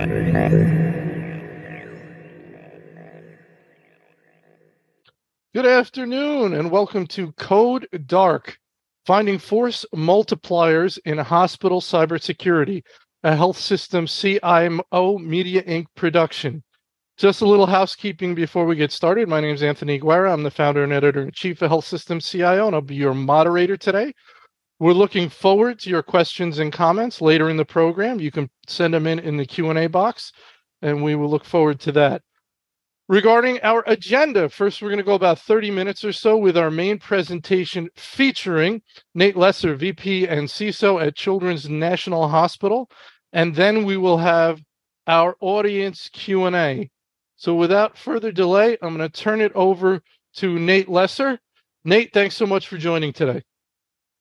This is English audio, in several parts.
Good afternoon, and welcome to Code Dark Finding Force Multipliers in Hospital Cybersecurity, a Health System CIO Media Inc. production. Just a little housekeeping before we get started. My name is Anthony Guerra. I'm the founder and editor in chief of Health System CIO, and I'll be your moderator today. We're looking forward to your questions and comments later in the program. You can send them in in the Q&A box, and we will look forward to that. Regarding our agenda, first, we're going to go about 30 minutes or so with our main presentation featuring Nate Lesser, VP and CISO at Children's National Hospital, and then we will have our audience Q&A. So without further delay, I'm going to turn it over to Nate Lesser. Nate, thanks so much for joining today.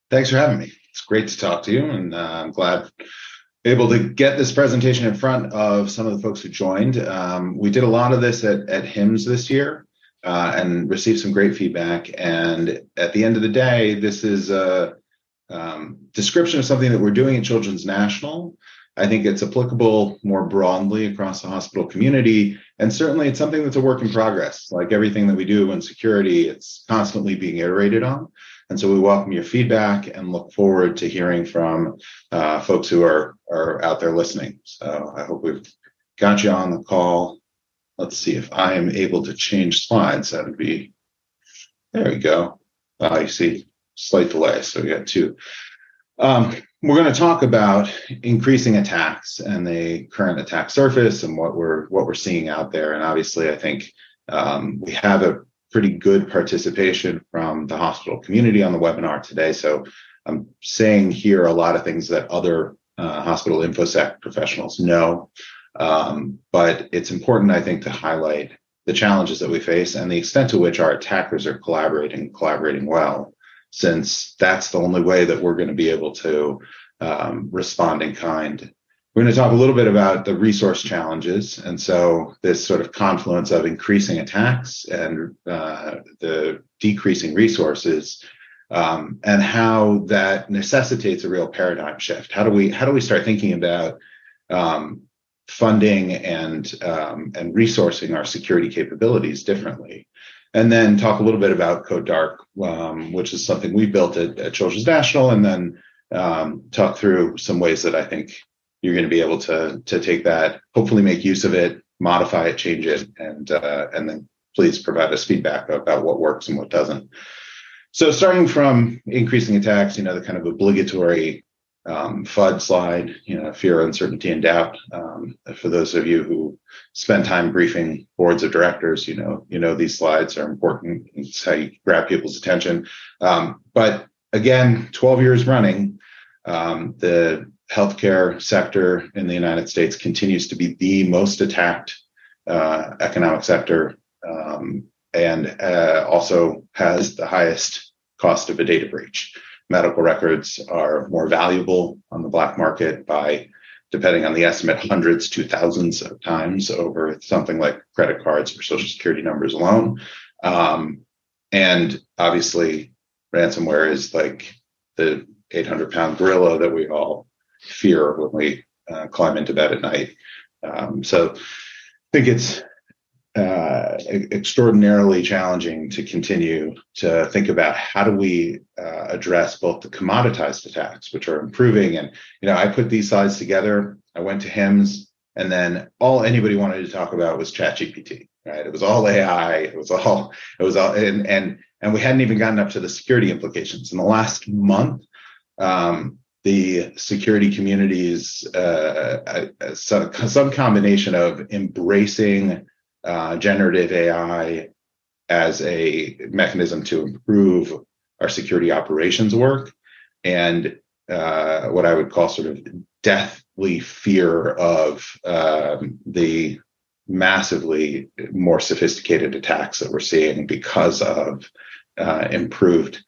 Thanks for having me. It's great to talk to you, and uh, I'm glad able to get this presentation in front of some of the folks who joined. Um, we did a lot of this at, at this year uh, and received some great feedback. And at the end of the day, this is a um, description of something that we're doing at Children's National. I think it's applicable more broadly across the hospital community. And certainly it's something that's a work in progress. Like everything that we do in security, it's constantly being iterated on. And so we welcome your feedback and look forward to hearing from uh, folks who are, are out there listening. So I hope we've got you on the call. Let's see if I am able to change slides. That would be, there we go. Uh, you see slight delay. So we got two. Um, we're going to talk about increasing attacks and the current attack surface and what we're what we're seeing out there. And obviously, I think um, we have a pretty good participation from the hospital community on the webinar today. So I'm saying here a lot of things that other uh, hospital infosec professionals know. Um, but it's important, I think, to highlight the challenges that we face and the extent to which our attackers are collaborating, collaborating well, since that's the only way that we're going to be able to um, respond in kind we're going to talk a little bit about the resource challenges. And so, this sort of confluence of increasing attacks and uh, the decreasing resources, um, and how that necessitates a real paradigm shift. How do we how do we start thinking about um, funding and um, and resourcing our security capabilities differently? And then talk a little bit about Code Dark, um, which is something we built at, at Children's National, and then um, talk through some ways that I think you're going to be able to to take that, hopefully make use of it, modify it, change it, and uh, and then please provide us feedback about what works and what doesn't. So starting from increasing attacks, you know, the kind of obligatory um, FUD slide, you know, fear, uncertainty, and doubt. Um, for those of you who spend time briefing boards of directors, you know, you know these slides are important. It's how you grab people's attention. Um, but again, 12 years running, um, the healthcare sector in the United States continues to be the most attacked uh, economic sector um, and uh, also has the highest cost of a data breach. Medical records are more valuable on the black market by, depending on the estimate, hundreds to thousands of times over something like credit cards or social security numbers alone. Um, and obviously, ransomware is like the 800 pound gorilla that we all fear when we uh, climb into bed at night. Um, so I think it's uh, extraordinarily challenging to continue to think about how do we uh, address both the commoditized attacks, which are improving. And, you know, I put these slides together. I went to HIMSS and then all anybody wanted to talk about was ChatGPT, right? It was all AI. It was all, it was all, and, and, and we hadn't even gotten up to the security implications. In the last month, um, the security community's uh, some, some combination of embracing uh, generative AI as a mechanism to improve our security operations work and uh, what I would call sort of deathly fear of um, the massively more sophisticated attacks that we're seeing because of uh, improved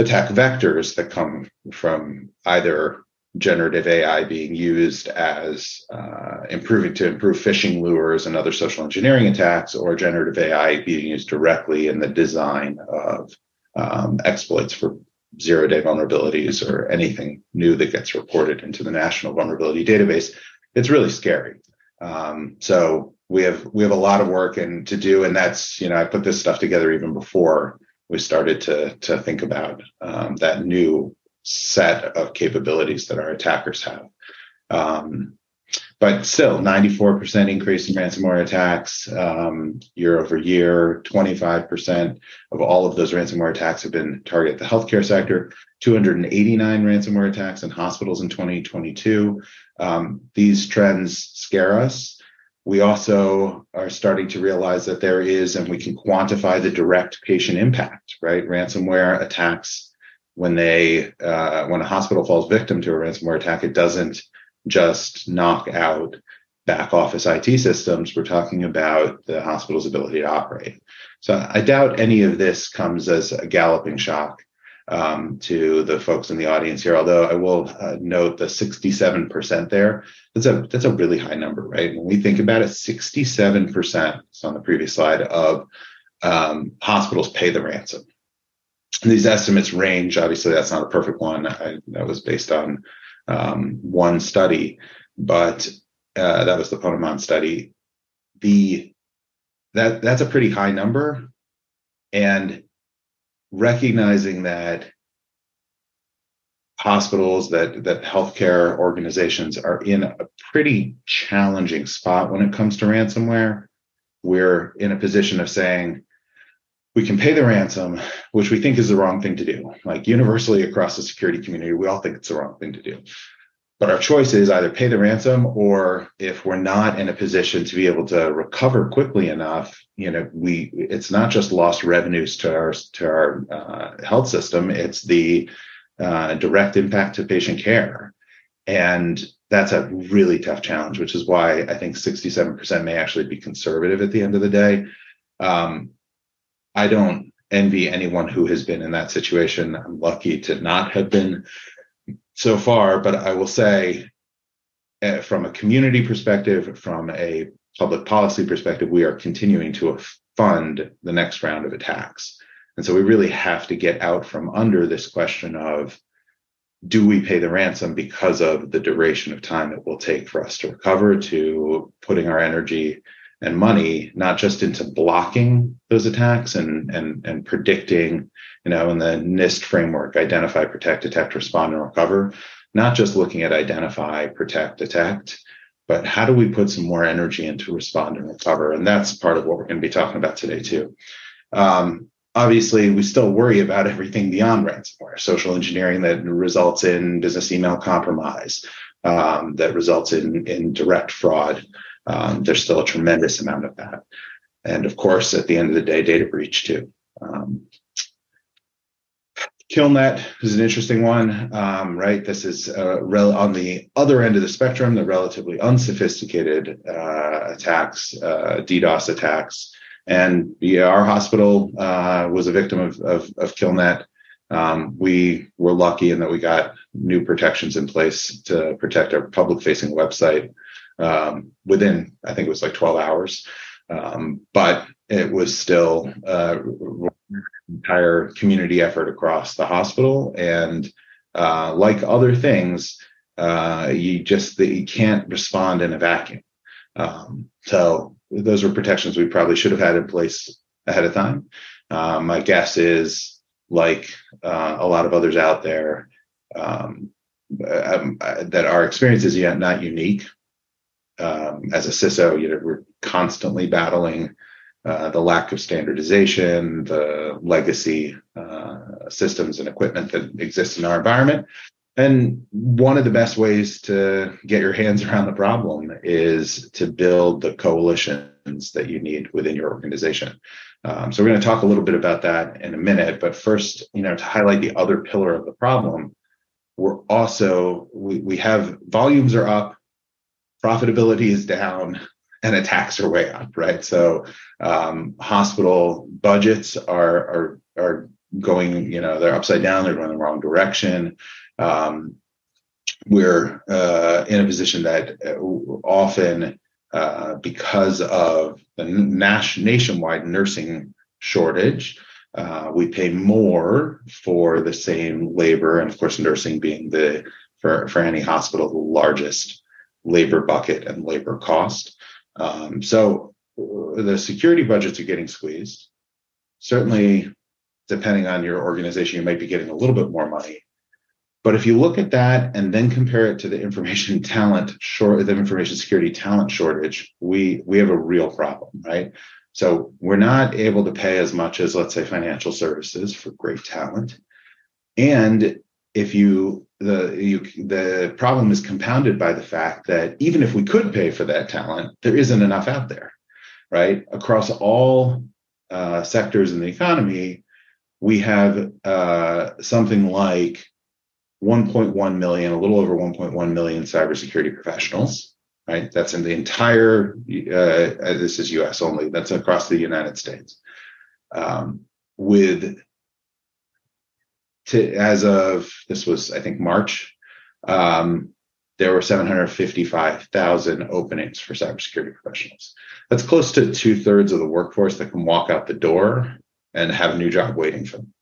attack vectors that come from either generative AI being used as uh, improving to improve phishing lures and other social engineering attacks, or generative AI being used directly in the design of um, exploits for zero day vulnerabilities or anything new that gets reported into the national vulnerability database. It's really scary. Um, so we have we have a lot of work and to do, and that's you know I put this stuff together even before we started to to think about um, that new set of capabilities that our attackers have. Um, but still, 94% increase in ransomware attacks um, year over year. 25% of all of those ransomware attacks have been targeted the healthcare sector. 289 ransomware attacks in hospitals in 2022. Um, these trends scare us. We also are starting to realize that there is, and we can quantify the direct patient impact, right? Ransomware attacks, when they, uh, when a hospital falls victim to a ransomware attack, it doesn't just knock out back office IT systems. We're talking about the hospital's ability to operate. So I doubt any of this comes as a galloping shock um, to the folks in the audience here. Although I will uh, note the 67% there. That's a that's a really high number, right? When we think about it, 67%. It's on the previous slide of um, hospitals pay the ransom. And these estimates range. Obviously, that's not a perfect one. I, that was based on um, one study, but uh, that was the Ponemon study. The that that's a pretty high number, and recognizing that hospitals that that healthcare organizations are in a pretty challenging spot when it comes to ransomware we're in a position of saying we can pay the ransom, which we think is the wrong thing to do. Like universally across the security community, we all think it's the wrong thing to do. But our choice is either pay the ransom or if we're not in a position to be able to recover quickly enough, you know, we it's not just lost revenues to our to our uh, health system, it's the uh, direct impact to patient care. And that's a really tough challenge, which is why I think 67% may actually be conservative at the end of the day. Um, I don't envy anyone who has been in that situation. I'm lucky to not have been so far, but I will say, uh, from a community perspective, from a public policy perspective, we are continuing to fund the next round of attacks. And so we really have to get out from under this question of do we pay the ransom because of the duration of time it will take for us to recover to putting our energy and money not just into blocking those attacks and and and predicting you know in the NIST framework identify protect detect respond and recover not just looking at identify protect detect but how do we put some more energy into respond and recover? And that's part of what we're going to be talking about today too. Um, obviously we still worry about everything beyond ransomware social engineering that results in business email compromise um, that results in in direct fraud um, there's still a tremendous amount of that. And of course, at the end of the day, data breach too. Um, Killnet is an interesting one, um, right? This is uh, rel- on the other end of the spectrum, the relatively unsophisticated uh, attacks, uh, DDoS attacks. And yeah, our hospital uh, was a victim of, of, of Killnet. Um, we were lucky in that we got new protections in place to protect our public facing website um, within, I think it was like 12 hours. Um, but it was still uh, entire community effort across the hospital. And uh, like other things, uh, you just you can't respond in a vacuum. Um, so those were protections we probably should have had in place ahead of time. Um, my guess is, like uh, a lot of others out there, um, um, that our experience is not unique um, as a CISO, you know, we're constantly battling uh, the lack of standardization, the legacy uh, systems and equipment that exist in our environment. And one of the best ways to get your hands around the problem is to build the coalitions that you need within your organization. Um, so we're going to talk a little bit about that in a minute. But first, you know, to highlight the other pillar of the problem, we're also we, we have volumes are up profitability is down and attacks are way up, right? So um, hospital budgets are are are going, you know, they're upside down. They're going the wrong direction. Um, we're uh, in a position that uh, often, uh, because of the nationwide nursing shortage, uh, we pay more for the same labor, and of course, nursing being the for for any hospital the largest labor bucket and labor cost. Um, so the security budgets are getting squeezed. Certainly, depending on your organization, you might be getting a little bit more money. But if you look at that and then compare it to the information talent short, the information security talent shortage, we we have a real problem, right? So we're not able to pay as much as, let's say, financial services for great talent. And if you the you the problem is compounded by the fact that even if we could pay for that talent, there isn't enough out there, right? Across all uh, sectors in the economy, we have uh, something like 1.1 million, a little over 1.1 million cybersecurity professionals right? That's in the entire, uh, this is US only, that's across the United States. Um, with, to, as of, this was, I think, March, um, there were 755,000 openings for cybersecurity professionals. That's close to two thirds of the workforce that can walk out the door and have a new job waiting for them.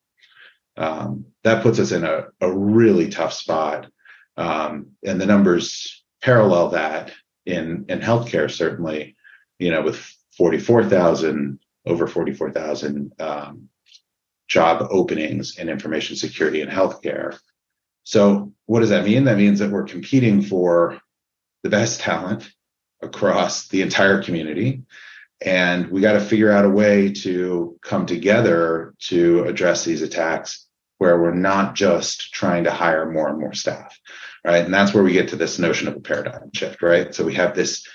Um, that puts us in a, a really tough spot. Um, and the numbers parallel that in in healthcare certainly you know with 44,000 over 44,000 um, job openings in information security and healthcare so what does that mean that means that we're competing for the best talent across the entire community and we got to figure out a way to come together to address these attacks where we're not just trying to hire more and more staff right? And that's where we get to this notion of a paradigm shift, right? So we have this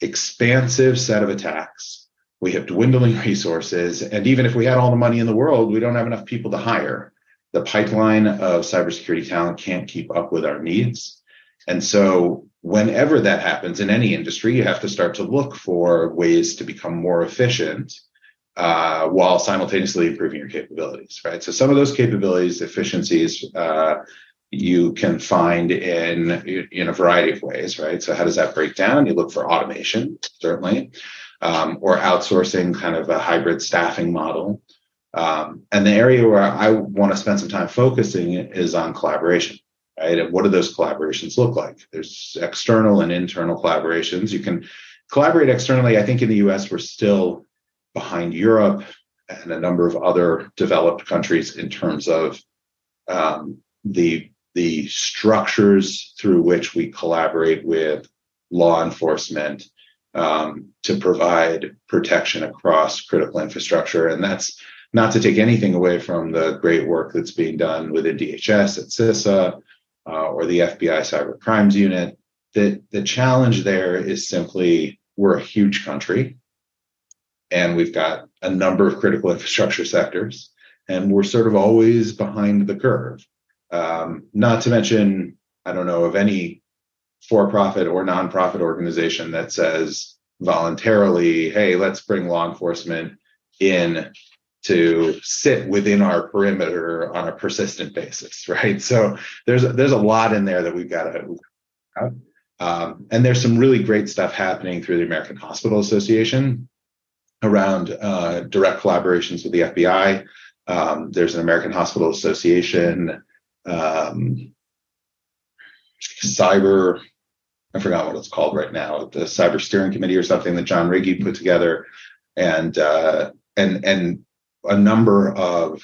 expansive set of attacks. We have dwindling resources. And even if we had all the money in the world, we don't have enough people to hire. The pipeline of cybersecurity talent can't keep up with our needs. And so whenever that happens in any industry, you have to start to look for ways to become more efficient uh, while simultaneously improving your capabilities, right? So some of those capabilities, efficiencies, uh, you can find in in a variety of ways, right? So how does that break down? You look for automation, certainly, um, or outsourcing, kind of a hybrid staffing model. Um, and the area where I want to spend some time focusing is on collaboration, right? And what do those collaborations look like? There's external and internal collaborations. You can collaborate externally. I think in the U.S. we're still behind Europe and a number of other developed countries in terms of um, the the structures through which we collaborate with law enforcement um, to provide protection across critical infrastructure. And that's not to take anything away from the great work that's being done within DHS at CISA uh, or the FBI Cyber Crimes Unit. The, the challenge there is simply we're a huge country and we've got a number of critical infrastructure sectors and we're sort of always behind the curve. Um, not to mention, I don't know of any for-profit or nonprofit organization that says voluntarily, "Hey, let's bring law enforcement in to sit within our perimeter on a persistent basis." Right. So there's there's a lot in there that we've got to. Um, and there's some really great stuff happening through the American Hospital Association around uh, direct collaborations with the FBI. Um, there's an American Hospital Association um, cyber I forgot what it's called right now, the cyber steering committee or something that John Riggi put together, and uh, and and a number of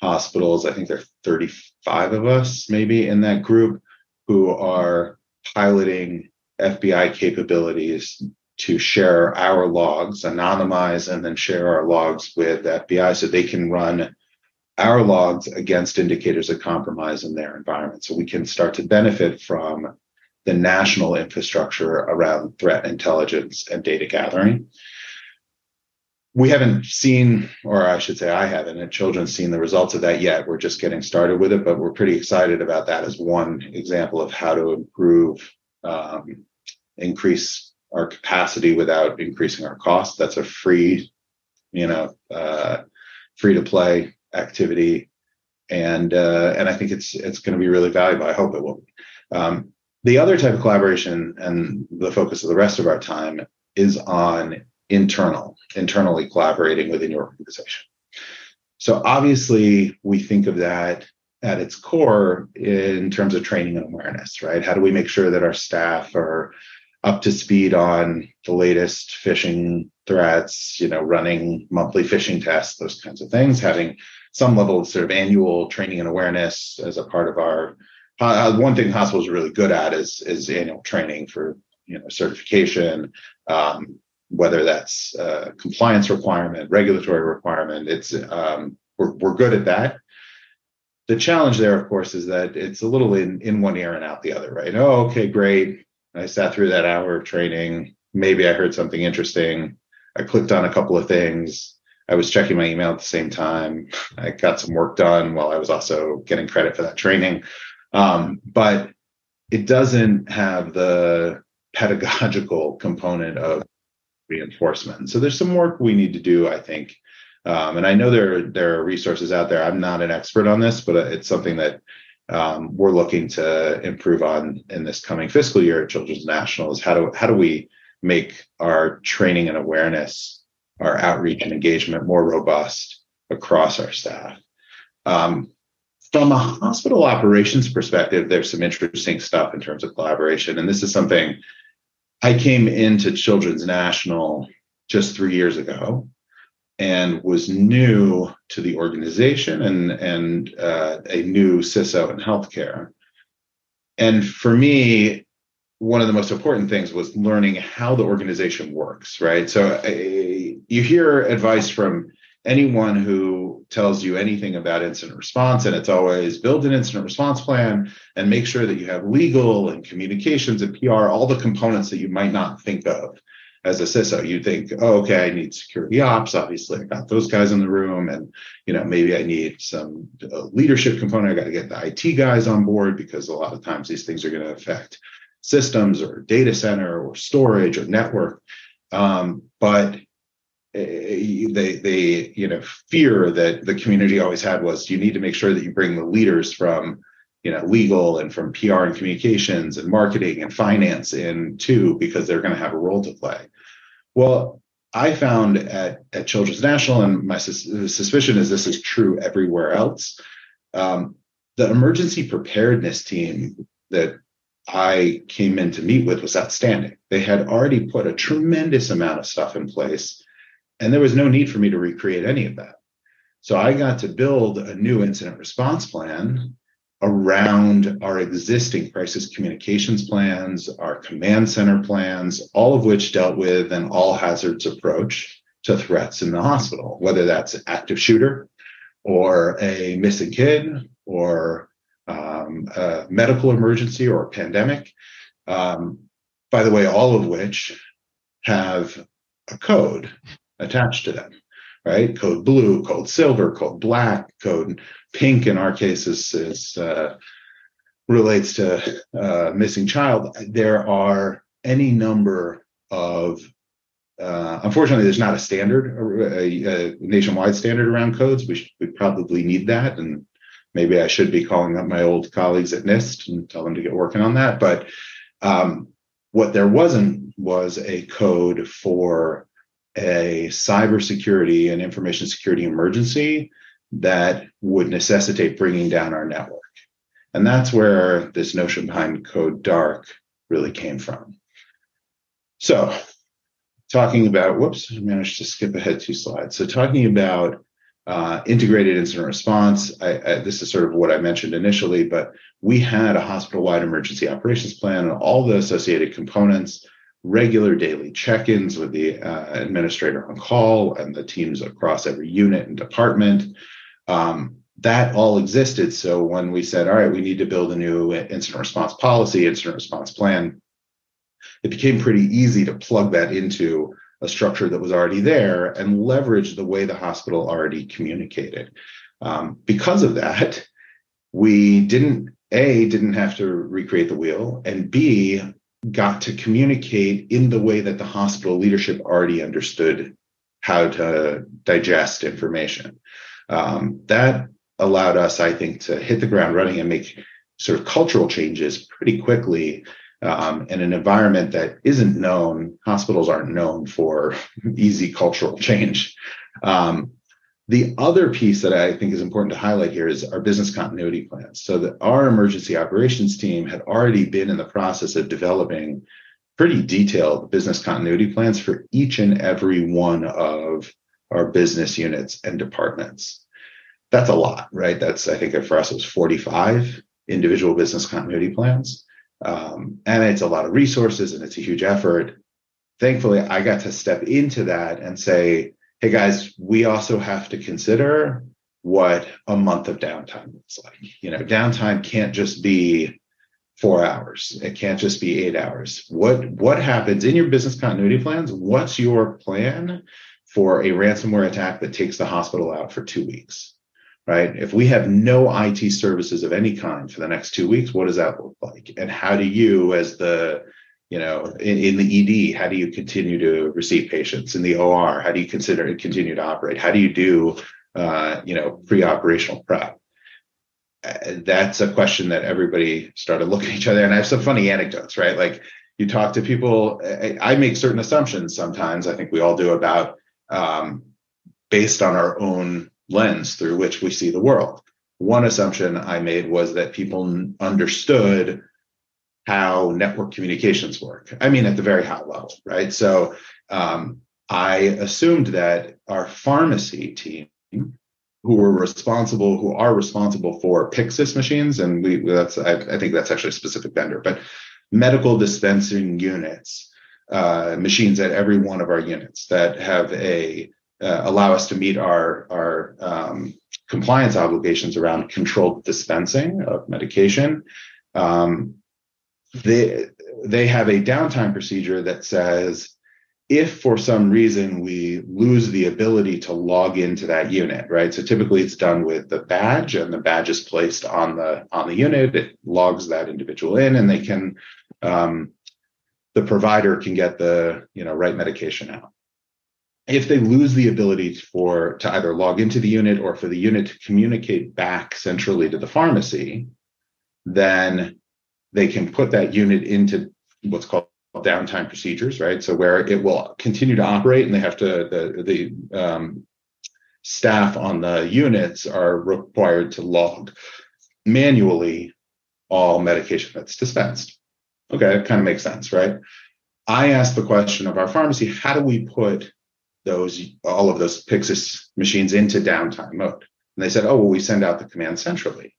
hospitals. I think there are 35 of us maybe in that group who are piloting FBI capabilities to share our logs, anonymize, and then share our logs with FBI so they can run our logs against indicators of compromise in their environment. So we can start to benefit from the national infrastructure around threat intelligence and data gathering. We haven't seen, or I should say, I haven't, and children's seen the results of that yet. We're just getting started with it, but we're pretty excited about that as one example of how to improve, um, increase our capacity without increasing our cost. That's a free, you know, uh, free to play activity, and uh, and I think it's it's going to be really valuable. I hope it will. Um, the other type of collaboration and the focus of the rest of our time is on internal, internally collaborating within your organization. So obviously, we think of that at its core in terms of training and awareness, right? How do we make sure that our staff are up to speed on the latest phishing threats, you know, running monthly phishing tests, those kinds of things, having some level of sort of annual training and awareness as a part of our uh, one thing hospitals are really good at is is annual training for you know certification. Um, whether that's uh, compliance requirement regulatory requirement it's um, we're, we're good at that. The challenge there of course is that it's a little in in one ear and out the other right? Oh okay great. I sat through that hour of training. Maybe i heard something interesting. I clicked on a couple of things. I was checking my email at the same time. I got some work done while I was also getting credit for that training. Um, but it doesn't have the pedagogical component of reinforcement. So there's some work we need to do, I think. Um, and I know there there are resources out there. I'm not an expert on this, but it's something that um, we're looking to improve on in this coming fiscal year at Children's National. Is how do how do we make our training and awareness our outreach and engagement more robust across our staff. Um, from a hospital operations perspective, there's some interesting stuff in terms of collaboration. And this is something I came into Children's National just three years ago and was new to the organization and, and uh, a new CISO in healthcare. And for me, one of the most important things was learning how the organization works, right? So uh, you hear advice from anyone who tells you anything about incident response, and it's always build an incident response plan and make sure that you have legal and communications and PR, all the components that you might not think of as a CISO. You think, oh, okay, I need security ops. Obviously, I got those guys in the room, and you know maybe I need some leadership component. I got to get the IT guys on board because a lot of times these things are going to affect systems or data center or storage or network. Um, but eh, they they you know fear that the community always had was you need to make sure that you bring the leaders from you know legal and from PR and communications and marketing and finance in too because they're going to have a role to play. Well, I found at at Children's National, and my sus- suspicion is this is true everywhere else. Um, the emergency preparedness team that I came in to meet with was outstanding. They had already put a tremendous amount of stuff in place, and there was no need for me to recreate any of that. So I got to build a new incident response plan around our existing crisis communications plans, our command center plans, all of which dealt with an all hazards approach to threats in the hospital, whether that's active shooter or a missing kid or um, a medical emergency or a pandemic. Um, by the way, all of which have a code attached to them, right? Code blue, code silver, code black, code pink in our case is, is uh, relates to uh, missing child. There are any number of uh, unfortunately, there's not a standard, a, a, nationwide standard around codes. We, should, we probably need that, and maybe I should be calling up my old colleagues at NIST and tell them to get working on that. But um, what there wasn't was a code for a cybersecurity and information security emergency that would necessitate bringing down our network. And that's where this notion behind Code Dark really came from. So, talking about, whoops, I managed to skip ahead two slides. So, talking about uh, integrated incident response. I, I, this is sort of what I mentioned initially, but we had a hospital-wide emergency operations plan and all the associated components, regular daily check-ins with the uh, administrator on call and the teams across every unit and department. Um, that all existed. So when we said, all right, we need to build a new incident response policy, incident response plan, it became pretty easy to plug that into a structure that was already there and leverage the way the hospital already communicated. Um, because of that, we didn't a didn't have to recreate the wheel, and b got to communicate in the way that the hospital leadership already understood how to digest information. Um, that allowed us, I think, to hit the ground running and make sort of cultural changes pretty quickly um, in an environment that isn't known, hospitals aren't known for easy cultural change. Um, the other piece that I think is important to highlight here is our business continuity plans. So that our emergency operations team had already been in the process of developing pretty detailed business continuity plans for each and every one of our business units and departments. That's a lot, right? That's, I think for us, it was 45 individual business continuity plans. Um, and it's a lot of resources and it's a huge effort. Thankfully, I got to step into that and say, hey guys, we also have to consider what a month of downtime looks like. You know, downtime can't just be four hours. It can't just be eight hours. What what happens in your business continuity plans? What's your plan for a ransomware attack that takes the hospital out for two weeks? Right? If we have no IT services of any kind for the next two weeks, what does that look like? And how do you, as the you know, in, in, the ED, how do you continue to receive patients? In the OR, how do you consider it continue to operate? How do you do uh, you know, pre-operational prep? Uh, that's a question that everybody started looking at each other. And I have some funny anecdotes, right? Like you talk to people, I, I make certain assumptions sometimes. I think we all do about um, based on our own lens through which we see the world. One assumption I made was that people understood how network communications work. I mean, at the very high level, right? So um, I assumed that our pharmacy team who were responsible, who are responsible for Pyxis machines, and we that's I, I think that's actually a specific vendor, but medical dispensing units, uh, machines at every one of our units that have a uh, allow us to meet our our um, compliance obligations around controlled dispensing of medication. Um, they they have a downtime procedure that says if for some reason we lose the ability to log into that unit, right? So typically it's done with the badge and the badge is placed on the on the unit. It logs that individual in and they can um, the provider can get the you know right medication out. If they lose the ability for to either log into the unit or for the unit to communicate back centrally to the pharmacy, then they can put that unit into what's called downtime procedures, right? So where it will continue to operate and they have to, the, the um, staff on the units are required to log manually all medication that's dispensed. Okay, that kind of makes sense, right? I asked the question of our pharmacy, how do we put those all of those Pyxis machines into downtime mode? And they said, oh, well, we send out the command centrally.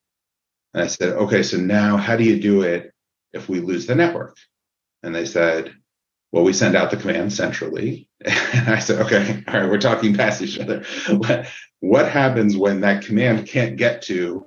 And I said, okay, so now how do you do it if we lose the network? And they said, well, we send out the command centrally. And I said, okay, all right, we're talking past each other. What, happens when that command can't get to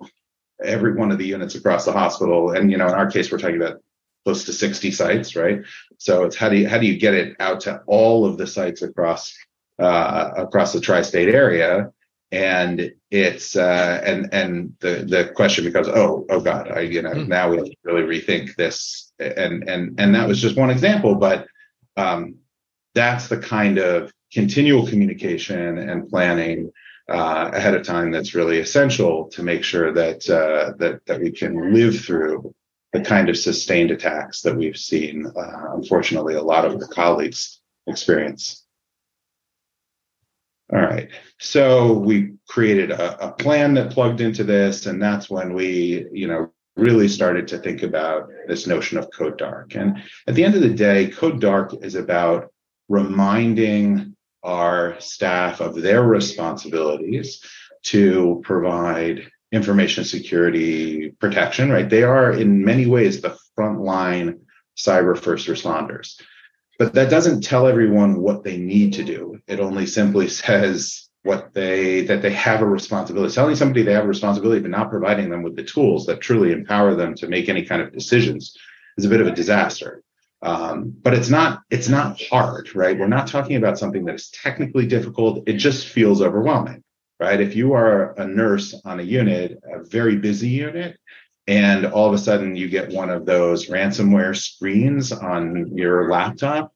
every one of the units across the hospital? And, you know, in our case, we're talking about close to 60 sites, right? So it's how do you, how do you get it out to all of the sites across, uh, across the tri-state area? And it's uh, and and the the question becomes oh oh god I you know mm. now we have to really rethink this and and and that was just one example but um, that's the kind of continual communication and planning uh, ahead of time that's really essential to make sure that uh, that that we can live through the kind of sustained attacks that we've seen uh, unfortunately a lot of the colleagues experience all right. So we created a, a, plan that plugged into this, and that's when we, you know, really started to think about this notion of Code Dark. And at the end of the day, Code Dark is about reminding our staff of their responsibilities to provide information security protection, right? They are in many ways the frontline cyber first responders. But that doesn't tell everyone what they need to do. It only simply says what they that they have a responsibility. Telling somebody they have a responsibility, but not providing them with the tools that truly empower them to make any kind of decisions is a bit of a disaster. Um, but it's not it's not hard, right? We're not talking about something that is technically difficult. It just feels overwhelming, right? If you are a nurse on a unit, a very busy unit, and all of a sudden you get one of those ransomware screens on your laptop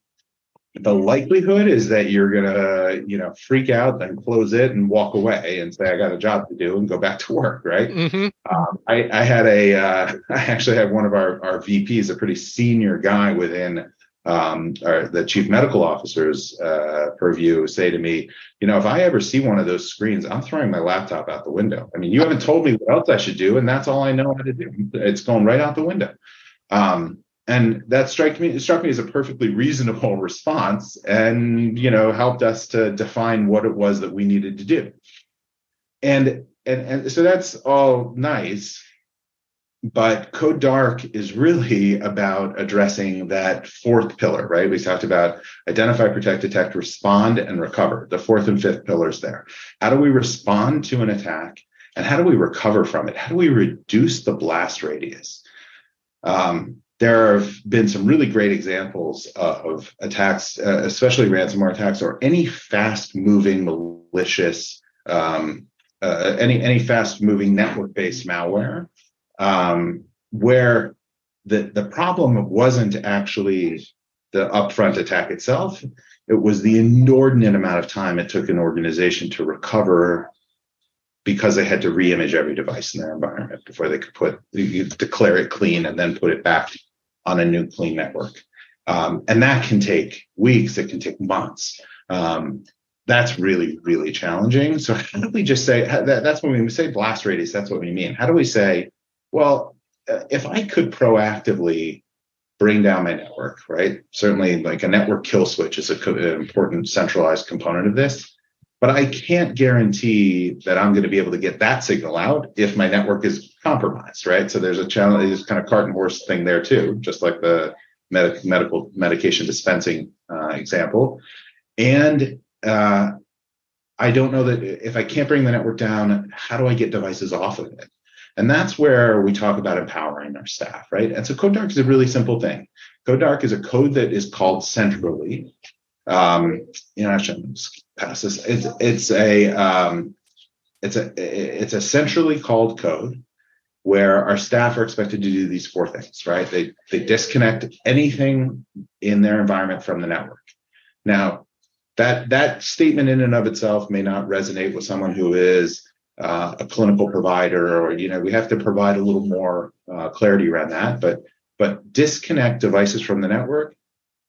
the likelihood is that you're gonna you know freak out and close it and walk away and say i got a job to do and go back to work right mm-hmm. um, I, I, had a uh, I actually had one of our, our vps a pretty senior guy within um, or the chief medical officer's uh, purview say to me, you know, if I ever see one of those screens, I'm throwing my laptop out the window. I mean, you haven't told me what else I should do, and that's all I know how to do. It's going right out the window. Um, and that struck me It struck me as a perfectly reasonable response and you know helped us to define what it was that we needed to do and and, and so that's all nice but code dark is really about addressing that fourth pillar right? We talked about identify protect detect respond and recover the fourth and fifth pillars there. How do we respond to an attack and how do we recover from it? How do we reduce the blast radius? Um, there have been some really great examples of attacks, uh, especially ransomware attacks or any fast moving malicious, um, uh, any, any fast moving network based malware, um, where the, the problem wasn't actually the upfront attack itself. It was the inordinate amount of time it took an organization to recover because they had to reimage every device in their environment before they could put declare it clean and then put it back on a new clean network. Um, and that can take weeks, it can take months. Um, that's really, really challenging. So, how do we just say that, that's when we say blast radius? That's what we mean. How do we say, well, uh, if I could proactively bring down my network, right? Certainly, like a network kill switch is a, an important centralized component of this. But I can't guarantee that I'm going to be able to get that signal out if my network is compromised, right? So there's a challenge, there's kind of cart and horse thing there too, just like the med- medical medication dispensing uh, example. And uh, I don't know that if I can't bring the network down, how do I get devices off of it? And that's where we talk about empowering our staff, right? And so Code Dark is a really simple thing. Code Dark is a code that is called centrally. Um, you know, actually, pass this. It's it's a um, it's a it's a centrally called code where our staff are expected to do these four things, right? They they disconnect anything in their environment from the network. Now, that that statement in and of itself may not resonate with someone who is uh, a clinical provider, or you know, we have to provide a little more uh, clarity around that. But but disconnect devices from the network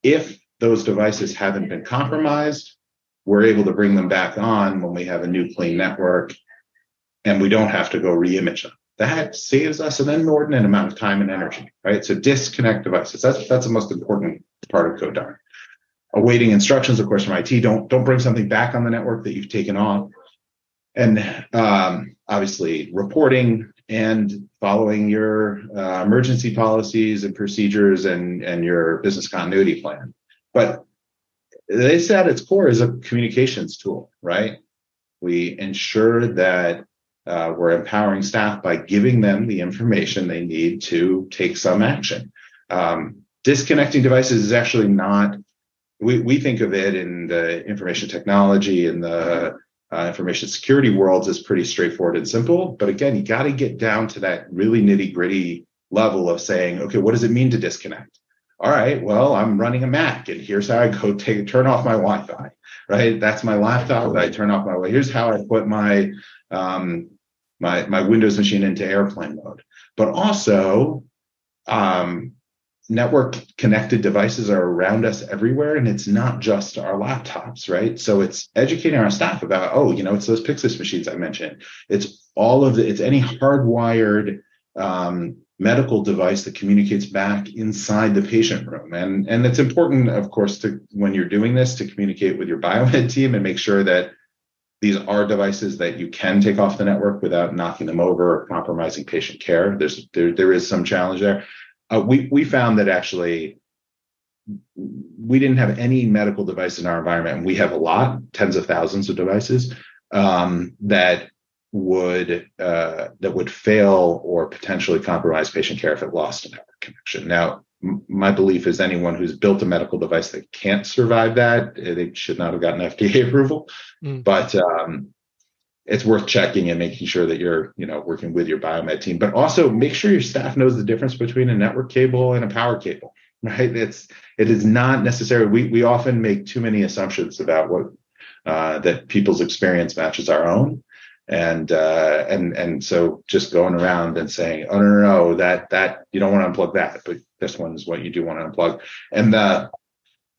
if those devices haven't been compromised we're able to bring them back on when we have a new clean network and we don't have to go reimage them. That saves us an inordinate amount of time and energy, right? So disconnect devices. That's that's the most important part of code Awaiting instructions, of course, from IT. Don't don't bring something back on the network that you've taken off. And um, obviously, reporting and following your uh, emergency policies and procedures and and your business continuity plan. But this at its core is a communications tool, right? We ensure that uh, we're empowering staff by giving them the information they need to take some action. Um, disconnecting devices is actually not, we, we think of it in the information technology and the uh, information security worlds is pretty straightforward and simple. But again, you got to get down to that really nitty gritty level of saying, okay, what does it mean to disconnect? all right, well, I'm running a Mac and here's how I go take turn off my Wi-Fi, right? That's my laptop. That I turn off my here's how I put my um, my my Windows machine into airplane mode. But also, um, network connected devices are around us everywhere, and it's not just our laptops, right? So it's educating our staff about, oh, you know, it's those Pyxis machines I mentioned. It's all of the, it's any hardwired um, medical device that communicates back inside the patient room. And, and it's important, of course, to when you're doing this to communicate with your biomed team and make sure that these are devices that you can take off the network without knocking them over or compromising patient care. There's there, there is some challenge there. Uh, we we found that actually we didn't have any medical device in our environment, and we have a lot, tens of thousands of devices um, that would uh, that would fail or potentially compromise patient care if it lost a network connection. Now, m- my belief is anyone who's built a medical device that can't survive that, eh, they should not have gotten FDA approval. Mm. But um, it's worth checking and making sure that you're, you know, working with your biomed team. But also make sure your staff knows the difference between a network cable and a power cable. Right? It's it is not necessary. We we often make too many assumptions about what uh, that people's experience matches our own and uh, and and so just going around and saying, oh no, no, no, that that you don't want to unplug that, but this one is what you do want to unplug. And the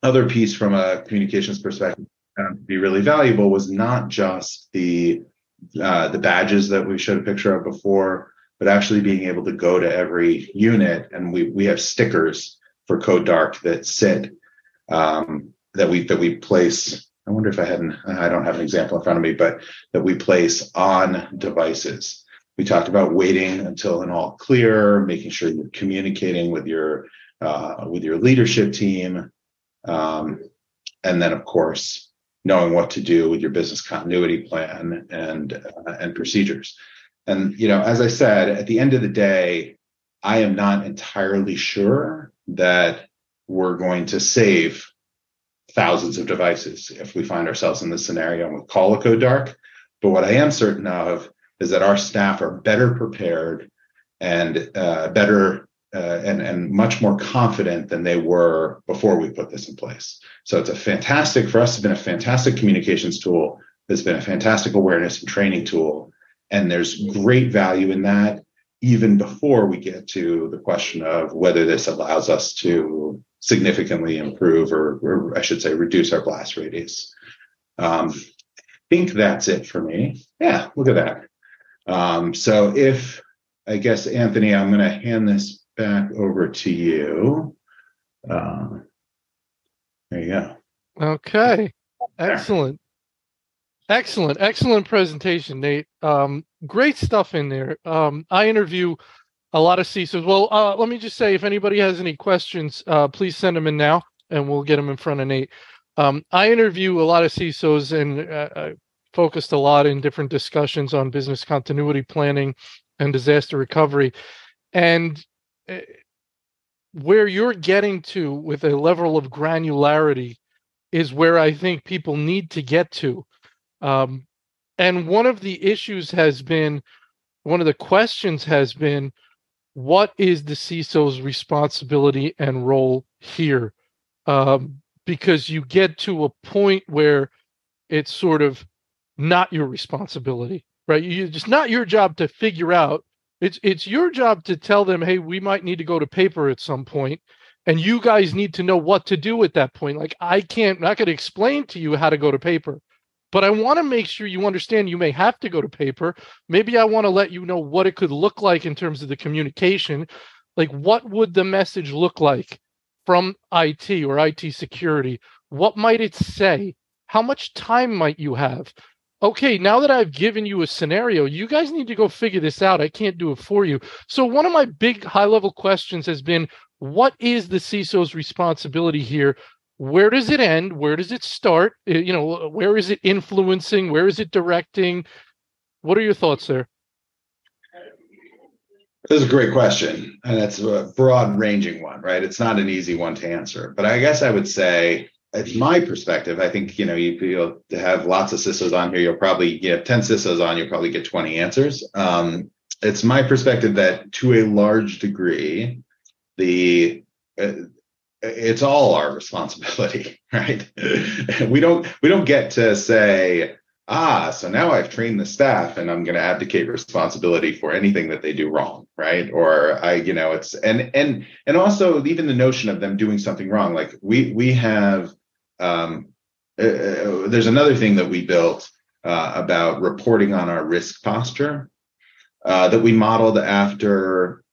other piece from a communications perspective um, to be really valuable was not just the uh, the badges that we showed a picture of before, but actually being able to go to every unit and we we have stickers for Code Dark that sit um, that we that we place. I wonder if I hadn't. I don't have an example in front of me, but that we place on devices. We talked about waiting until an all clear, making sure you're communicating with your uh, with your leadership team, um, and then of course knowing what to do with your business continuity plan and uh, and procedures. And you know, as I said, at the end of the day, I am not entirely sure that we're going to save thousands of devices if we find ourselves in this scenario a code dark. But what I am certain of is that our staff are better prepared and uh, better uh, and, and much more confident than they were before we put this in place. So it's a fantastic, for us, it's been a fantastic communications tool. It's been a fantastic awareness and training tool. And there's great value in that, even before we get to the question of whether this allows us to significantly improve or, or I should say, reduce our blast radius. Um, I think that's it for me. Yeah, look at that. Um, so if I guess Anthony, I'm going to hand this back over to you. Uh, there you go. Okay. Excellent. Excellent. Excellent presentation, Nate. Um, great stuff in there. Um, I interview a lot of CISOs. Well, uh, let me just say if anybody has any questions, uh, please send them in now and we'll get them in front of Nate. Um, I interview a lot of CISOs and uh, focused a lot in different discussions on business continuity planning and disaster recovery. And where you're getting to with a level of granularity is where I think people need to get to. Um, and one of the issues has been, one of the questions has been, what is the CISO's responsibility and role here? Um, because you get to a point where it's sort of not your responsibility, right? You just not your job to figure out. It's it's your job to tell them, hey, we might need to go to paper at some point, and you guys need to know what to do at that point. Like I can't, I'm not going to explain to you how to go to paper, but I want to make sure you understand you may have to go to paper. Maybe I want to let you know what it could look like in terms of the communication. Like what would the message look like from IT or IT security? What might it say? How much time might you have? Okay, now that I've given you a scenario, you guys need to go figure this out. I can't do it for you. So, one of my big high level questions has been what is the CISO's responsibility here? Where does it end? Where does it start? Uh, you know, where is it influencing? Where is it directing? What are your thoughts there? This is a great question. And it's a broad ranging one, right? It's not an easy one to answer. But I guess I would say it's my perspective, I think you know you, you'll have lots of CISOs on here. You'll probably get ten CISOs on. You'll probably get twenty answers. Um, it's my perspective that to a large degree, the uh, it's all our responsibility, right? we don't we don't get to say ah so now I've trained the staff and I'm going to abdicate responsibility for anything that they do wrong, right? Or I you know it's and and and also even the notion of them doing something wrong, like we we have um, uh, uh, there's another thing that we built uh, about reporting on our risk posture uh, that we modeled after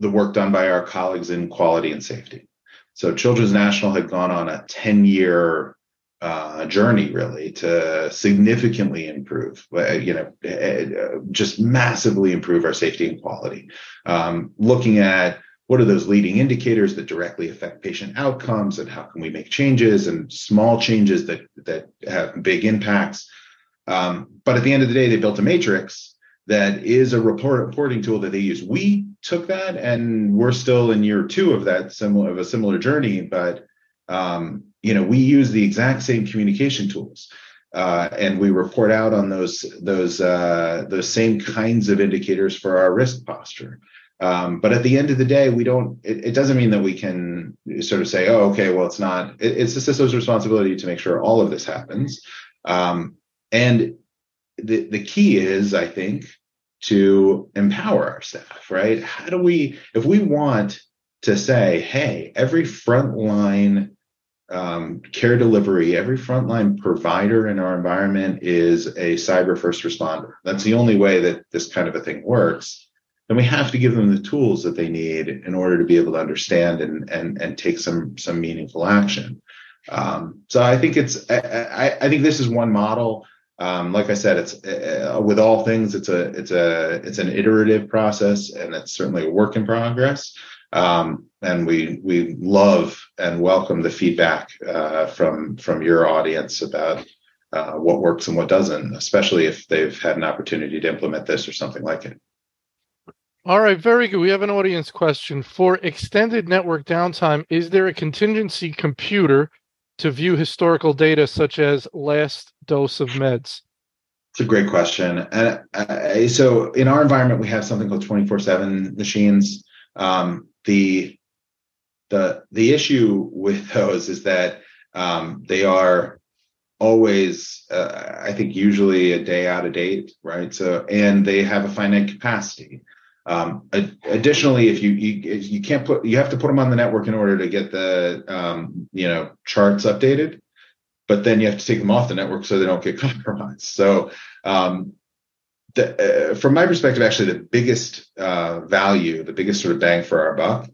the work done by our colleagues in quality and safety. So Children's National had gone on a 10 year uh, journey really to significantly improve, uh, you know, just massively improve our safety and quality. Um, looking at what are those leading indicators that directly affect patient outcomes and how can we make changes and small changes that that have big impacts? Um, but at the end of the day they built a matrix that is a report, reporting tool that they use. We took that and we're still in year two of that similar of a similar journey but um, you know we use the exact same communication tools uh, and we report out on those those uh, those same kinds of indicators for our risk posture um, but at the end of the day, we don't. It, it, doesn't mean that we can sort of say, "Oh, okay, well, it's not." It, it's the CISO's responsibility to make sure all of this happens. Um, and the the key is, I think, to empower our staff. Right? How do we, if we want to say, "Hey, every frontline um, care delivery, every frontline provider in our environment is a cyber first responder." That's the only way that this kind of a thing works then we have to give them the tools that they need in order to be able to understand and and and take some some meaningful action. Um, so I think it's I, I, think this is one model. Um, like I said, it's uh, with all things, it's a it's a it's an iterative process, and it's certainly a work in progress. Um, and we we love and welcome the feedback uh, from from your audience about uh, what works and what doesn't, especially if they've had an opportunity to implement this or something like it. All right, very good. We have an audience question. For extended network downtime, is there a contingency computer to view historical data such as last dose of meds? It's a great question. And uh, so in our environment, we have something called 24 7 machines. Um, the the the issue with those is that um, they are always uh, i think usually a day out of date right so and they have a finite capacity um, additionally if you, you you can't put you have to put them on the network in order to get the um, you know charts updated but then you have to take them off the network so they don't get compromised so um, the, uh, from my perspective actually the biggest uh, value the biggest sort of bang for our buck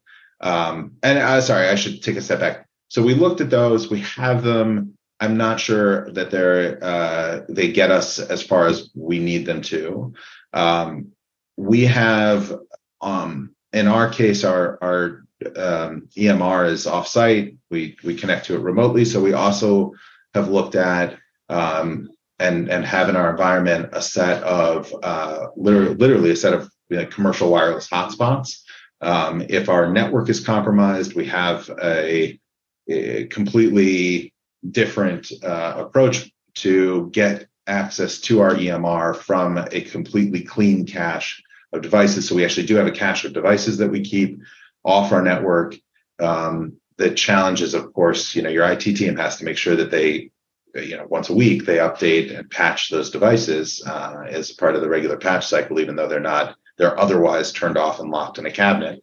um, and uh, sorry, I should take a step back. So we looked at those. We have them. I'm not sure that they're uh, they get us as far as we need them to. Um, we have, um, in our case, our our um, EMR is offsite. We we connect to it remotely. So we also have looked at um, and and have in our environment a set of uh, literally, literally a set of you know, commercial wireless hotspots um, if our network is compromised, we have a, a completely different uh, approach to get access to our EMR from a completely clean cache of devices. So we actually do have a cache of devices that we keep off our network. Um, the challenge is, of course, you know, your IT team has to make sure that they, you know, once a week they update and patch those devices uh, as part of the regular patch cycle, even though they're not they're otherwise turned off and locked in a cabinet.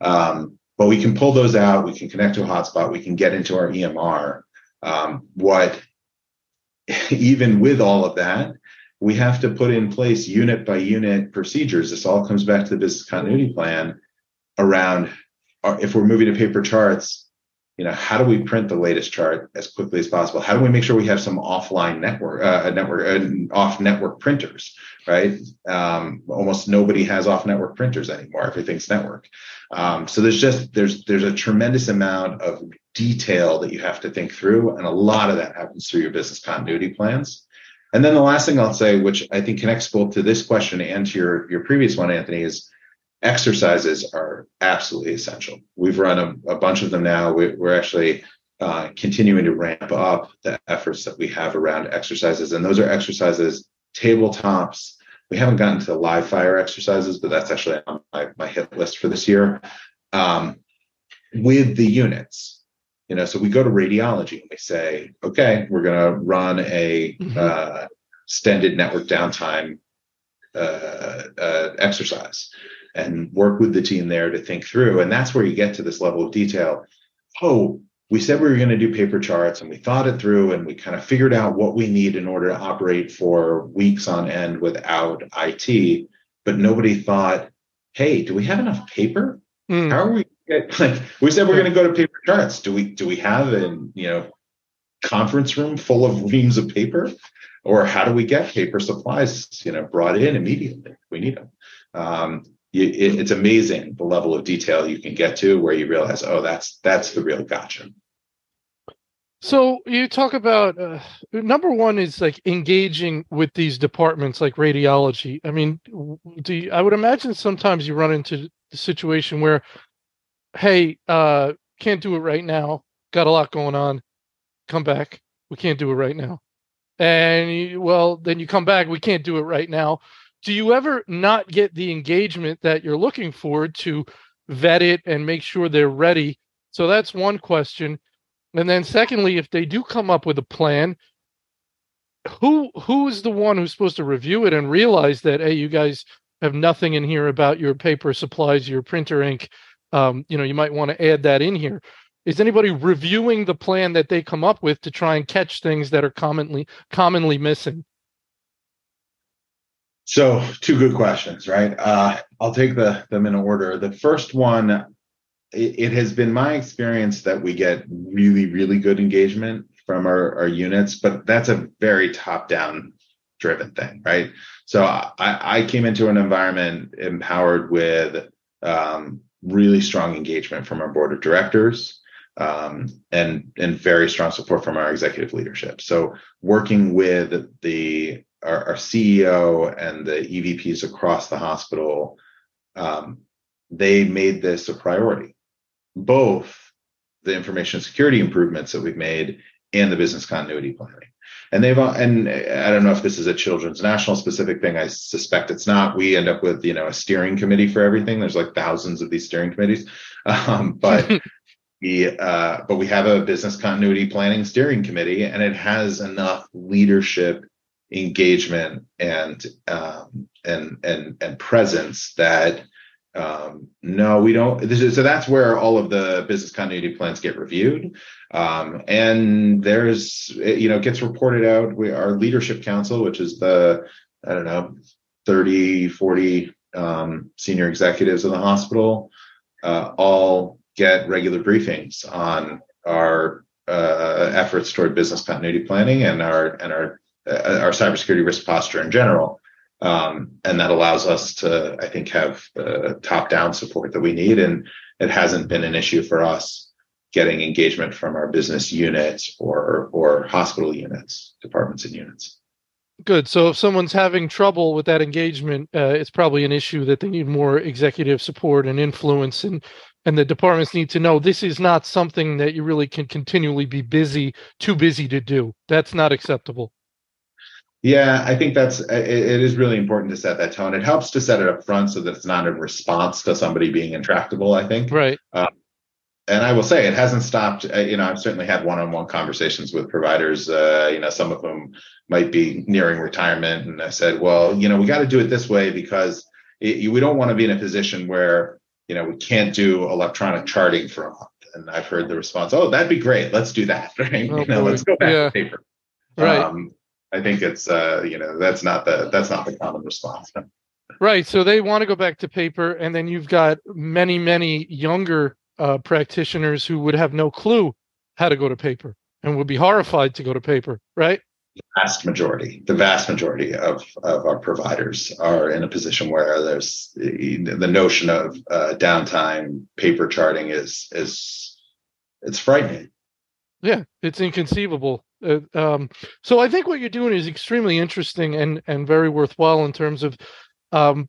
Um, but we can pull those out. We can connect to a hotspot. We can get into our EMR. Um, what, even with all of that, we have to put in place unit by unit procedures. This all comes back to the business continuity plan around uh, if we're moving to paper charts, you know, how do we print the latest chart as quickly as possible? How do we make sure we have some offline network, uh, network, uh, off network printers, right? Um, almost nobody has off network printers anymore. Everything's network. Um, so there's just there's there's a tremendous amount of detail that you have to think through, and a lot of that happens through your business continuity plans. And then the last thing I'll say, which I think connects both to this question and to your your previous one, Anthony, is exercises are absolutely essential. We've run a, a bunch of them now. We, are actually uh, continuing to ramp up the efforts that we have around exercises, and those are exercises, tabletops. We haven't gotten to live fire exercises, but that's actually on my, my hit list for this year. Um, with the units, you know, so we go to radiology and we say, okay, we're going to run a mm-hmm. uh, extended network downtime uh, uh, exercise and work with the team there to think through. And that's where you get to this level of detail. Oh, we said we were going to do paper charts and we thought it through and we kind of figured out what we need in order to operate for weeks on end without IT. But nobody thought, hey, do we have enough paper? Mm. How are we like we said we're going to go to paper charts. Do we do we have a you know conference room full of reams of paper? Or how do we get paper supplies, you know, brought in immediately? We need them. Um, it, it's amazing the level of detail you can get to where you realize, oh, that's that's the real gotcha. So you talk about uh, number one is like engaging with these departments like radiology. I mean, do you, I would imagine sometimes you run into the situation where, hey, uh, can't do it right now. Got a lot going on. Come back. We can't do it right now. And you, well, then you come back. We can't do it right now do you ever not get the engagement that you're looking for to vet it and make sure they're ready? So that's one question. And then secondly, if they do come up with a plan, who who's the one who's supposed to review it and realize that hey, you guys have nothing in here about your paper supplies, your printer ink. Um, you know, you might want to add that in here. Is anybody reviewing the plan that they come up with to try and catch things that are commonly commonly missing? So, two good questions, right? Uh, I'll take the, them in order. The first one, it, it, has been my experience that we get really, really good engagement from our, our units, but that's a very top down driven thing, right? So, I, I came into an environment empowered with um, really strong engagement from our board of directors um, and and very strong support from our executive leadership. So working with the our, our CEO and the EVPs across the hospital, um, they made this a priority. Both the information security improvements that we've made and the business continuity planning. And they've and I don't know if this is a Children's National specific thing. I suspect it's not. We end up with you know a steering committee for everything. There's like thousands of these steering committees, um, but we uh, but we have a business continuity planning steering committee, and it has enough leadership engagement and um, and and and presence that um, no, we don't. Is, so that's where all of the business continuity plans get reviewed. Um, and there's, you know, gets reported out. We, our leadership council, which is the, I don't know, 30, 40 um, senior executives in the hospital, uh, all get regular briefings on our uh, efforts toward business continuity planning and our and our uh, our cybersecurity risk posture in general. Um, and that allows us to, I think, have the top down support that we need. And it hasn't been an issue for us getting engagement from our business units or, or hospital units, departments and units. Good. So if someone's having trouble with that engagement, uh, it's probably an issue that they need more executive support and influence and and the departments need to know this is not something that you really can continually be busy, too busy to do. That's not acceptable. Yeah, I think that's it, it is really important to set that tone. It helps to set it up front so that it's not a response to somebody being intractable. I think, right. Uh, and I will say it hasn't stopped. Uh, you know, I've certainly had one-on-one conversations with providers. Uh, you know, some of whom might be nearing retirement, and I said, well, you know, we got to do it this way because it, we don't want to be in a position where you know we can't do electronic charting for a month. And I've heard the response, oh, that'd be great. Let's do that. Right? Oh, you know, boy. let's go back yeah. to paper. Right. Um, I think it's uh, you know that's not the that's not the common response. Right. So they want to go back to paper, and then you've got many many younger uh, practitioners who would have no clue how to go to paper and would be horrified to go to paper. Right. The vast majority, the vast majority of, of our providers are in a position where there's the notion of uh, downtime, paper charting is is it's frightening. Yeah, it's inconceivable. Uh, um, so I think what you're doing is extremely interesting and and very worthwhile in terms of um,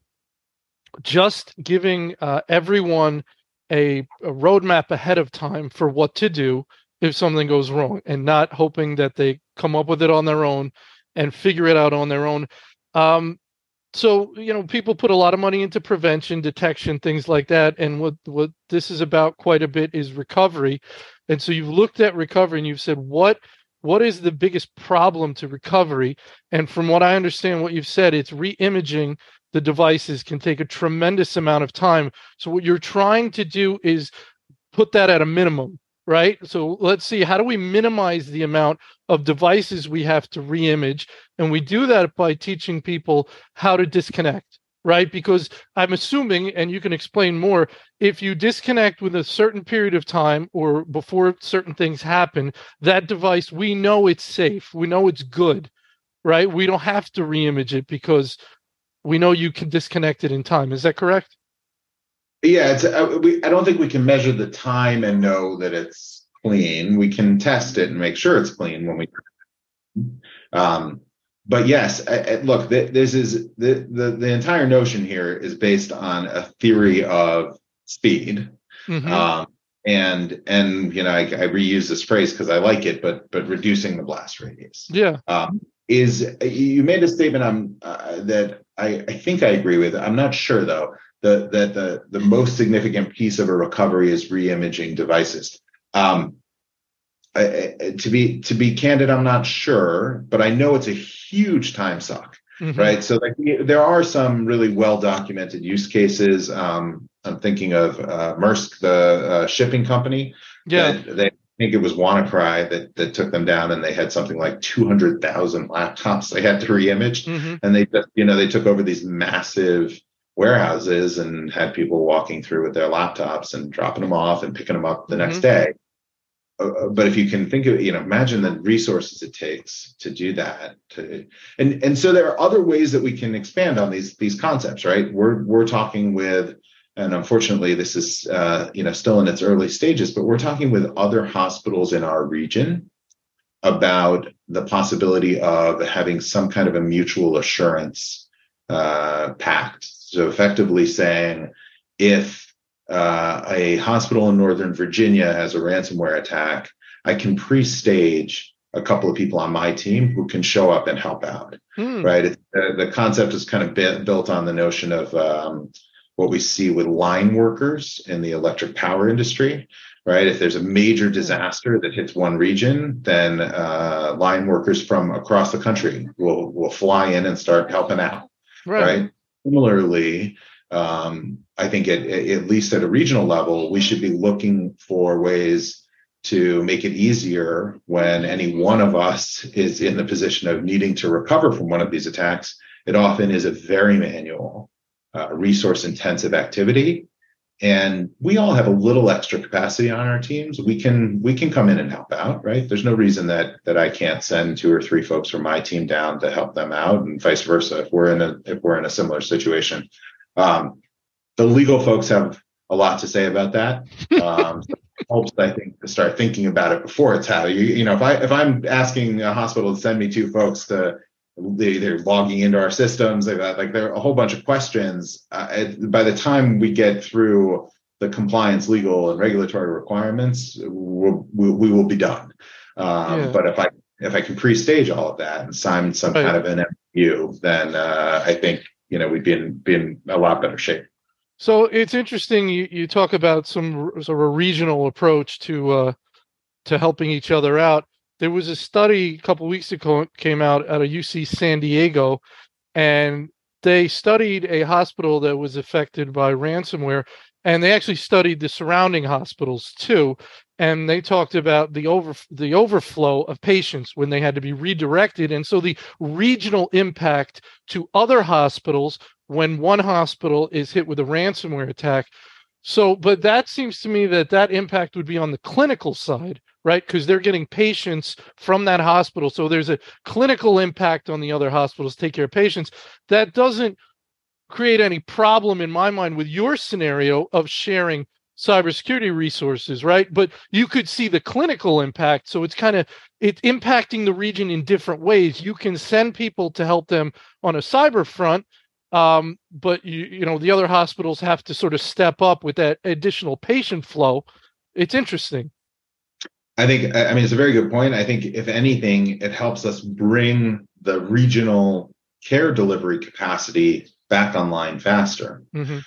just giving uh, everyone a, a roadmap ahead of time for what to do if something goes wrong, and not hoping that they come up with it on their own and figure it out on their own. Um, so you know people put a lot of money into prevention detection things like that and what what this is about quite a bit is recovery and so you've looked at recovery and you've said what what is the biggest problem to recovery? And from what i understand what you've said it's re-imaging the devices can take a tremendous amount of time. So what you're trying to do is put that at a minimum right? So let's see how do we minimize the amount of devices we have to re-image? And we do that by teaching people how to disconnect right because i'm assuming and you can explain more if you disconnect with a certain period of time or before certain things happen that device we know it's safe we know it's good right we don't have to re-image it because we know you can disconnect it in time is that correct yeah, it's, uh, we, I don't think we can measure the time and know that it's clean. We can test it and make sure it's clean when we. Um, but yes, I, I, look, th- this is the, the the entire notion here is based on a theory of speed. Mm-hmm. Um, and and you know I, I reuse this phrase because I like it, but but reducing the blast radius. Yeah. Um, is you made a statement um, uh, that I, I think I agree with. I'm not sure though the, that the, the most significant piece of a recovery is re-imaging devices. Um, I, I, to be to be candid, I'm not sure, but I know it's a huge time suck, mm-hmm. right? So like, there are some really well documented use cases. Um, I'm thinking of uh, Maersk, the uh, shipping company. Yeah, they think it was WannaCry that that took them down, and they had something like two hundred thousand laptops they had to reimage, mm-hmm. and they just you know they took over these massive warehouses and had people walking through with their laptops and dropping them off and picking them up the mm-hmm. next day. Uh, uh, but if you can think of you know imagine the resources it takes to do that to and and so there are other ways that we can expand on these these concepts right? We're we're talking with and unfortunately this is uh, you know still in its early stages but we're talking with other hospitals in our region about the possibility of having some kind of a mutual assurance uh, pact. So effectively saying if uh, a hospital in northern virginia has a ransomware attack i can pre-stage a couple of people on my team who can show up and help out hmm. right it, uh, the concept is kind of built on the notion of um, what we see with line workers in the electric power industry, right? If there's a major hmm. disaster that hits one region, then uh, line workers from across the country will will fly in and start helping out, right? right? Similarly, um, I think at, at least at a regional level, we should be looking for ways to make it easier when any one of us is in the position of needing to recover from one of these attacks. It often is a very manual uh, resource intensive activity. And we all have a little extra capacity on our teams. We can we can come in and help out right? There's no reason that that i can't send two or three folks from my team down to help them out and vice versa if we're in a if we're in a similar situation um, the legal folks have a lot to say about that um, helps i think to start thinking about it before it's happening you, you know if i if i'm asking a hospital to send me two folks to they, they're logging into our systems. They've got like there are a whole bunch of questions. Uh, by the time we get through the compliance, legal, and regulatory requirements, we'll, we, we will be done. Um, yeah. But if I if I can pre-stage all of that and sign some right. kind of an MOU, then uh, I think you know we'd be in, be in a lot better shape. So it's interesting you, you talk about some sort of a regional approach to uh, to helping each other out there was a study a couple weeks ago came out at a UC San Diego, and they studied a hospital that was affected by ransomware, and they actually studied the surrounding hospitals too. And they talked about the over the overflow of patients when they had to be redirected, and so the regional impact to other hospitals when one hospital is hit with a ransomware attack. So, but that seems to me that that impact would be on the clinical side right? Because they're getting patients from that hospital. So there's a clinical impact on the other hospitals take care of patients. That doesn't create any problem in my mind with your scenario of sharing cybersecurity resources, right? But you could see the clinical impact. So it's kind of it's impacting the region in different ways. You can send people to help them on a cyber front, um, but you you know the other hospitals have to sort of step up with that additional patient flow. It's interesting. I think, I mean, it's a very good point. I think, if anything, it helps us bring the regional care delivery capacity back online faster. Mm-hmm.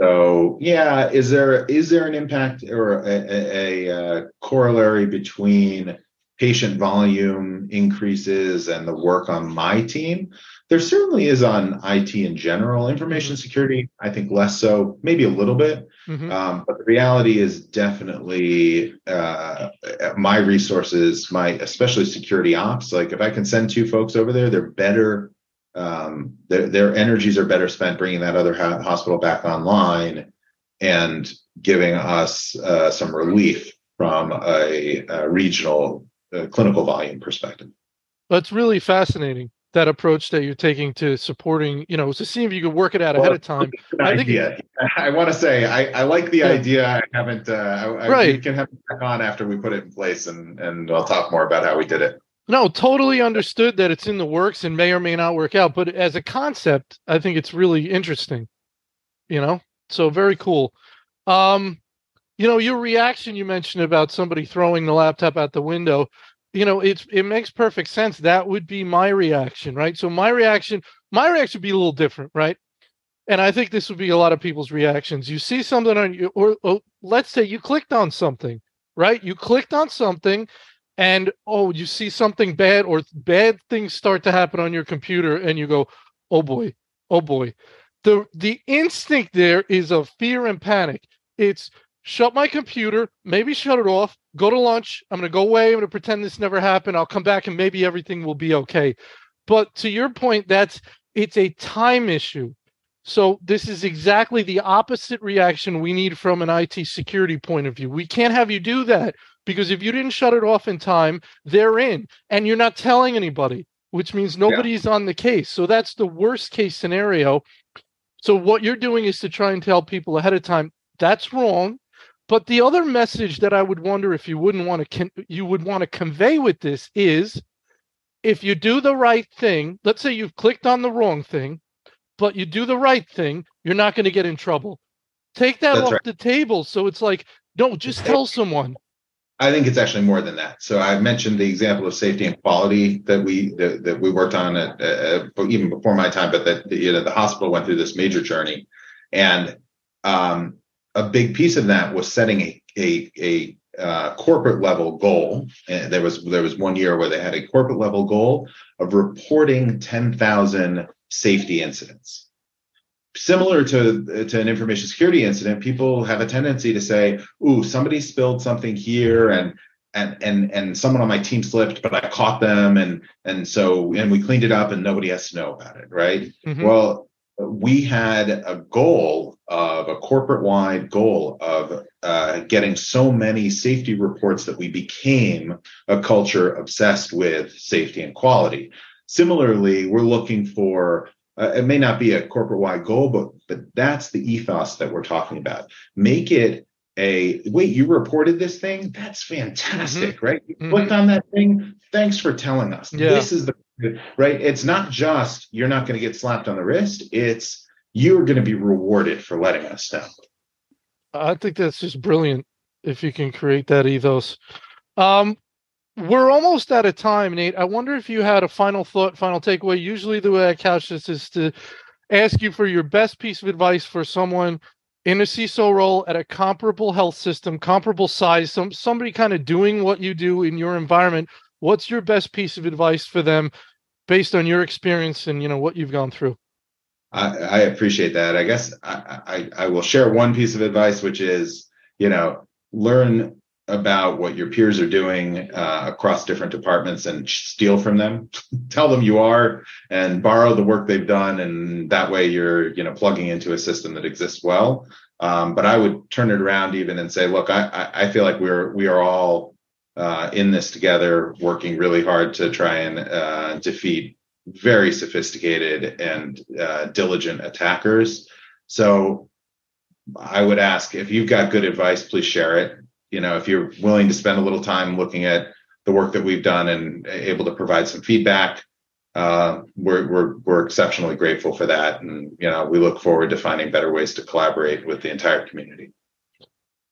So, yeah, is there is there an impact or a, a, a, corollary between patient volume increases and the work on my team? There certainly is on IT in general. Information mm-hmm. security, I think, less so, maybe a little bit. Mm-hmm. Um, but the reality is definitely uh, my resources, my especially security ops. Like if I can send two folks over there, they're better. Um, their, their energies are better spent bringing that other ha- hospital back online and giving us uh, some relief from a, a regional uh, clinical volume perspective. That's really fascinating that approach that you're taking to supporting, you know, to see if you could work it out well, ahead of time. I think idea. I want to say I, I like the yeah. idea. I haven't. Uh, I, right. we can have it back on after we put it in place, and and I'll talk more about how we did it. No, totally understood that it's in the works and may or may not work out. But as a concept, I think it's really interesting. You know, so very cool. Um, you know, your reaction you mentioned about somebody throwing the laptop out the window you know it's it makes perfect sense that would be my reaction right so my reaction my reaction would be a little different right and i think this would be a lot of people's reactions you see something on you or, or let's say you clicked on something right you clicked on something and oh you see something bad or bad things start to happen on your computer and you go oh boy oh boy the the instinct there is of fear and panic it's shut my computer, maybe shut it off, go to lunch. I'm going to go away. I'm going to pretend this never happened. I'll come back and maybe everything will be okay. But to your point, that's it's a time issue. So this is exactly the opposite reaction we need from an IT security point of view. We can't have you do that because if you didn't shut it off in time, they're in and you're not telling anybody, which means nobody's yeah. on the case. So that's the worst case scenario. So what you're doing is to try and tell people ahead of time that's wrong. But the other message that I would wonder if you wouldn't want to con- you would want to convey with this is if you do the right thing, let's say you've clicked on the wrong thing, but you do the right thing, you're not going to get in trouble. Take that That's off right. the table. So it's like, no, just tell someone. I think it's actually more than that. So I mentioned the example of safety and quality that we that, that we worked on at, uh, even before my time, but that you know the hospital went through this major journey, and um, a big piece of that was setting a a, a uh, corporate level goal. And there was there was one year where they had a corporate level goal of reporting ten thousand safety incidents. Similar to, to an information security incident, people have a tendency to say, "Ooh, somebody spilled something here, and and and and someone on my team slipped, but I caught them, and and so and we cleaned it up, and nobody has to know about it, right?" Mm-hmm. Well, we had a goal of a corporate wide goal of uh, getting so many safety reports that we became a culture obsessed with safety and quality. Similarly, we're looking for uh, it may not be a corporate wide goal, but but that's the ethos that we're talking about. Make it a wait, you reported this thing? That's fantastic, mm-hmm. right? You mm-hmm. clicked on that thing. Thanks for telling us. Yeah. This is the right. It's not just you're not going to get slapped on the wrist. It's you're going to be rewarded for letting us know. I think that's just brilliant if you can create that ethos. Um, we're almost out of time, Nate. I wonder if you had a final thought, final takeaway. Usually, the way I couch this is to ask you for your best piece of advice for someone in a CISO role at a comparable health system, comparable size, some somebody kind of doing what you do in your environment. What's your best piece of advice for them, based on your experience and you know what you've gone through? I, I appreciate that. I guess I, I I will share one piece of advice, which is you know learn about what your peers are doing uh, across different departments and steal from them. Tell them you are and borrow the work they've done and that way you're you know plugging into a system that exists well. Um, but i would turn it around even and say look i i feel like we're we are all uh, in this together working really hard to try and uh, defeat very sophisticated and uh, diligent attackers. So i would ask if you've got good advice please share it you know, if you're willing to spend a little time looking at the work that we've done and able to provide some feedback, uh, we're, we're, we're exceptionally grateful for that. And, you know, we look forward to finding better ways to collaborate with the entire community.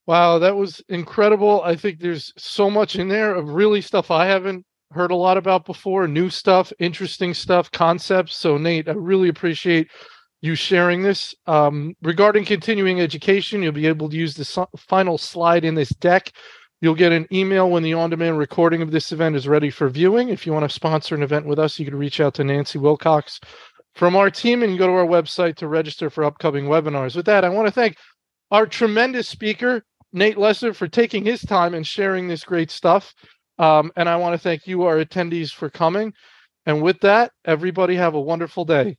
Wow, that was incredible. I think there's so much in there of really stuff I haven't heard a lot about before, new stuff, interesting stuff, concepts. So, Nate, I really appreciate you sharing this. Um, regarding continuing education, you'll be able to use the final slide in this deck. You'll get an email when the on demand recording of this event is ready for viewing. If you want to sponsor an event with us, you can reach out to Nancy Wilcox from our team and go to our website to register for upcoming webinars. With that, I want to thank our tremendous speaker, Nate Lesser, for taking his time and sharing this great stuff. Um, and I want to thank you, our attendees, for coming. And with that, everybody have a wonderful day.